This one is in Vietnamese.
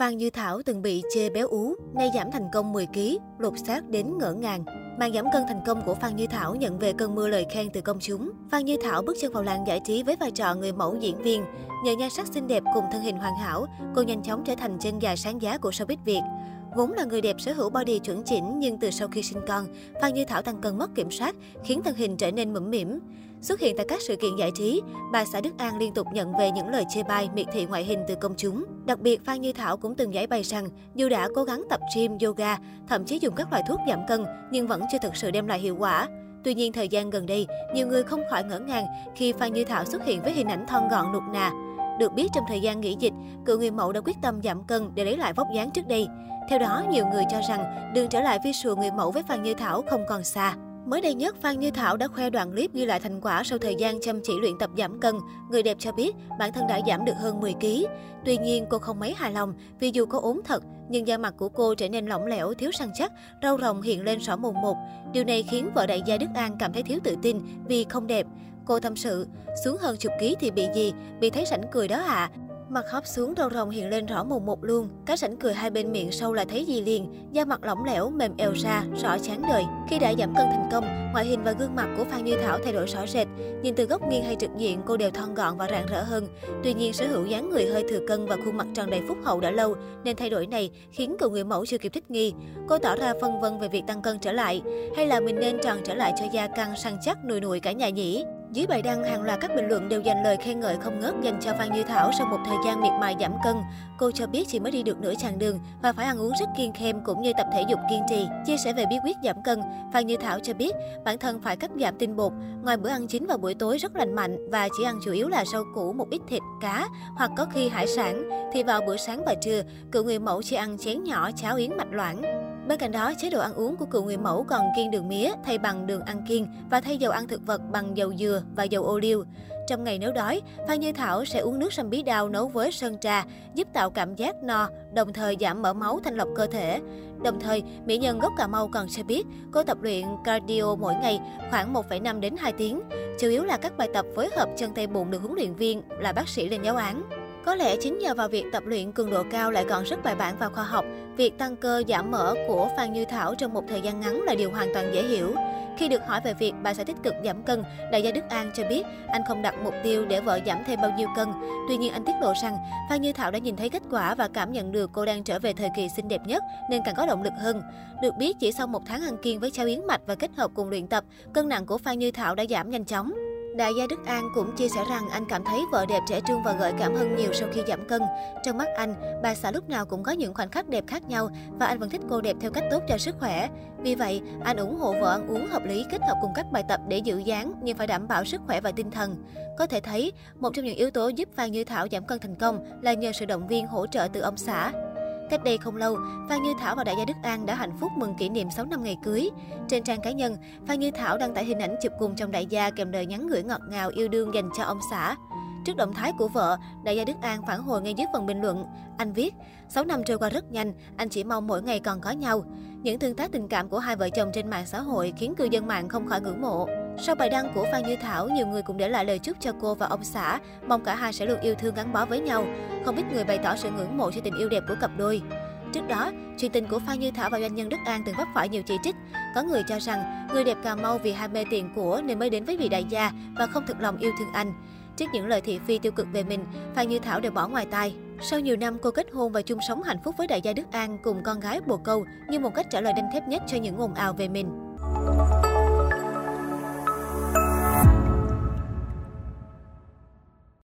Phan Như Thảo từng bị chê béo ú, nay giảm thành công 10 kg, lột xác đến ngỡ ngàng. Màn giảm cân thành công của Phan Như Thảo nhận về cơn mưa lời khen từ công chúng. Phan Như Thảo bước chân vào làng giải trí với vai trò người mẫu diễn viên. Nhờ nhan sắc xinh đẹp cùng thân hình hoàn hảo, cô nhanh chóng trở thành chân dài sáng giá của showbiz Việt. Vốn là người đẹp sở hữu body chuẩn chỉnh nhưng từ sau khi sinh con, Phan Như Thảo tăng cân mất kiểm soát, khiến thân hình trở nên mũm mỉm. Xuất hiện tại các sự kiện giải trí, bà xã Đức An liên tục nhận về những lời chê bai, miệt thị ngoại hình từ công chúng. Đặc biệt, Phan Như Thảo cũng từng giải bày rằng dù đã cố gắng tập gym, yoga, thậm chí dùng các loại thuốc giảm cân nhưng vẫn chưa thực sự đem lại hiệu quả. Tuy nhiên, thời gian gần đây, nhiều người không khỏi ngỡ ngàng khi Phan Như Thảo xuất hiện với hình ảnh thon gọn nụt nà. Được biết trong thời gian nghỉ dịch, cựu người mẫu đã quyết tâm giảm cân để lấy lại vóc dáng trước đây. Theo đó, nhiều người cho rằng đường trở lại visual người mẫu với Phan Như Thảo không còn xa. Mới đây nhất, Phan Như Thảo đã khoe đoạn clip ghi lại thành quả sau thời gian chăm chỉ luyện tập giảm cân. Người đẹp cho biết bản thân đã giảm được hơn 10 kg. Tuy nhiên, cô không mấy hài lòng vì dù có ốm thật, nhưng da mặt của cô trở nên lỏng lẻo, thiếu săn chắc, râu rồng hiện lên rõ mồn một. Điều này khiến vợ đại gia Đức An cảm thấy thiếu tự tin vì không đẹp. Cô tâm sự, xuống hơn chục ký thì bị gì, bị thấy sảnh cười đó ạ. À. Mặt hóp xuống rầu rồng hiện lên rõ mồn một luôn. Cái sảnh cười hai bên miệng sâu là thấy gì liền. Da mặt lỏng lẻo, mềm eo ra, rõ chán đời. Khi đã giảm cân thành công, ngoại hình và gương mặt của Phan Như Thảo thay đổi rõ rệt. Nhìn từ góc nghiêng hay trực diện, cô đều thon gọn và rạng rỡ hơn. Tuy nhiên, sở hữu dáng người hơi thừa cân và khuôn mặt tròn đầy phúc hậu đã lâu, nên thay đổi này khiến cựu người mẫu chưa kịp thích nghi. Cô tỏ ra phân vân về việc tăng cân trở lại. Hay là mình nên tròn trở lại cho da căng săn chắc nùi nùi cả nhà nhỉ? Dưới bài đăng, hàng loạt các bình luận đều dành lời khen ngợi không ngớt dành cho Phan Như Thảo sau một thời gian miệt mài giảm cân. Cô cho biết chỉ mới đi được nửa chặng đường và phải ăn uống rất kiêng khem cũng như tập thể dục kiên trì. Chia sẻ về bí quyết giảm cân, Phan Như Thảo cho biết bản thân phải cắt giảm tinh bột, ngoài bữa ăn chính vào buổi tối rất lành mạnh và chỉ ăn chủ yếu là rau củ, một ít thịt, cá hoặc có khi hải sản, thì vào bữa sáng và trưa, cựu người mẫu chỉ ăn chén nhỏ cháo yến mạch loãng. Bên cạnh đó, chế độ ăn uống của cựu người mẫu còn kiêng đường mía thay bằng đường ăn kiêng và thay dầu ăn thực vật bằng dầu dừa và dầu ô liu. Trong ngày nếu đói, Phan Như Thảo sẽ uống nước sâm bí đao nấu với sơn trà, giúp tạo cảm giác no, đồng thời giảm mỡ máu thanh lọc cơ thể. Đồng thời, mỹ nhân gốc Cà Mau còn cho biết cô tập luyện cardio mỗi ngày khoảng 1,5 đến 2 tiếng, chủ yếu là các bài tập phối hợp chân tay bụng được huấn luyện viên là bác sĩ lên giáo án. Có lẽ chính nhờ vào việc tập luyện cường độ cao lại còn rất bài bản và khoa học, việc tăng cơ giảm mỡ của Phan Như Thảo trong một thời gian ngắn là điều hoàn toàn dễ hiểu. Khi được hỏi về việc bà sẽ tích cực giảm cân, đại gia Đức An cho biết anh không đặt mục tiêu để vợ giảm thêm bao nhiêu cân. Tuy nhiên anh tiết lộ rằng Phan Như Thảo đã nhìn thấy kết quả và cảm nhận được cô đang trở về thời kỳ xinh đẹp nhất nên càng có động lực hơn. Được biết chỉ sau một tháng ăn kiêng với cháo yến mạch và kết hợp cùng luyện tập, cân nặng của Phan Như Thảo đã giảm nhanh chóng. Đại gia Đức An cũng chia sẻ rằng anh cảm thấy vợ đẹp trẻ trung và gợi cảm hơn nhiều sau khi giảm cân. Trong mắt anh, bà xã lúc nào cũng có những khoảnh khắc đẹp khác nhau và anh vẫn thích cô đẹp theo cách tốt cho sức khỏe. Vì vậy, anh ủng hộ vợ ăn uống hợp lý kết hợp cùng các bài tập để giữ dáng nhưng phải đảm bảo sức khỏe và tinh thần. Có thể thấy, một trong những yếu tố giúp Phan Như Thảo giảm cân thành công là nhờ sự động viên hỗ trợ từ ông xã. Cách đây không lâu, Phan Như Thảo và đại gia Đức An đã hạnh phúc mừng kỷ niệm 6 năm ngày cưới. Trên trang cá nhân, Phan Như Thảo đăng tải hình ảnh chụp cùng trong đại gia kèm lời nhắn gửi ngọt ngào yêu đương dành cho ông xã. Trước động thái của vợ, đại gia Đức An phản hồi ngay dưới phần bình luận. Anh viết, 6 năm trôi qua rất nhanh, anh chỉ mong mỗi ngày còn có nhau. Những tương tác tình cảm của hai vợ chồng trên mạng xã hội khiến cư dân mạng không khỏi ngưỡng mộ. Sau bài đăng của Phan Như Thảo, nhiều người cũng để lại lời chúc cho cô và ông xã, mong cả hai sẽ luôn yêu thương gắn bó với nhau. Không ít người bày tỏ sự ngưỡng mộ cho tình yêu đẹp của cặp đôi. Trước đó, chuyện tình của Phan Như Thảo và doanh nhân Đức An từng vấp phải nhiều chỉ trích. Có người cho rằng người đẹp Cà Mau vì ham mê tiền của nên mới đến với vị đại gia và không thực lòng yêu thương anh. Trước những lời thị phi tiêu cực về mình, Phan Như Thảo đều bỏ ngoài tai. Sau nhiều năm, cô kết hôn và chung sống hạnh phúc với đại gia Đức An cùng con gái bồ câu như một cách trả lời đanh thép nhất cho những ồn ào về mình.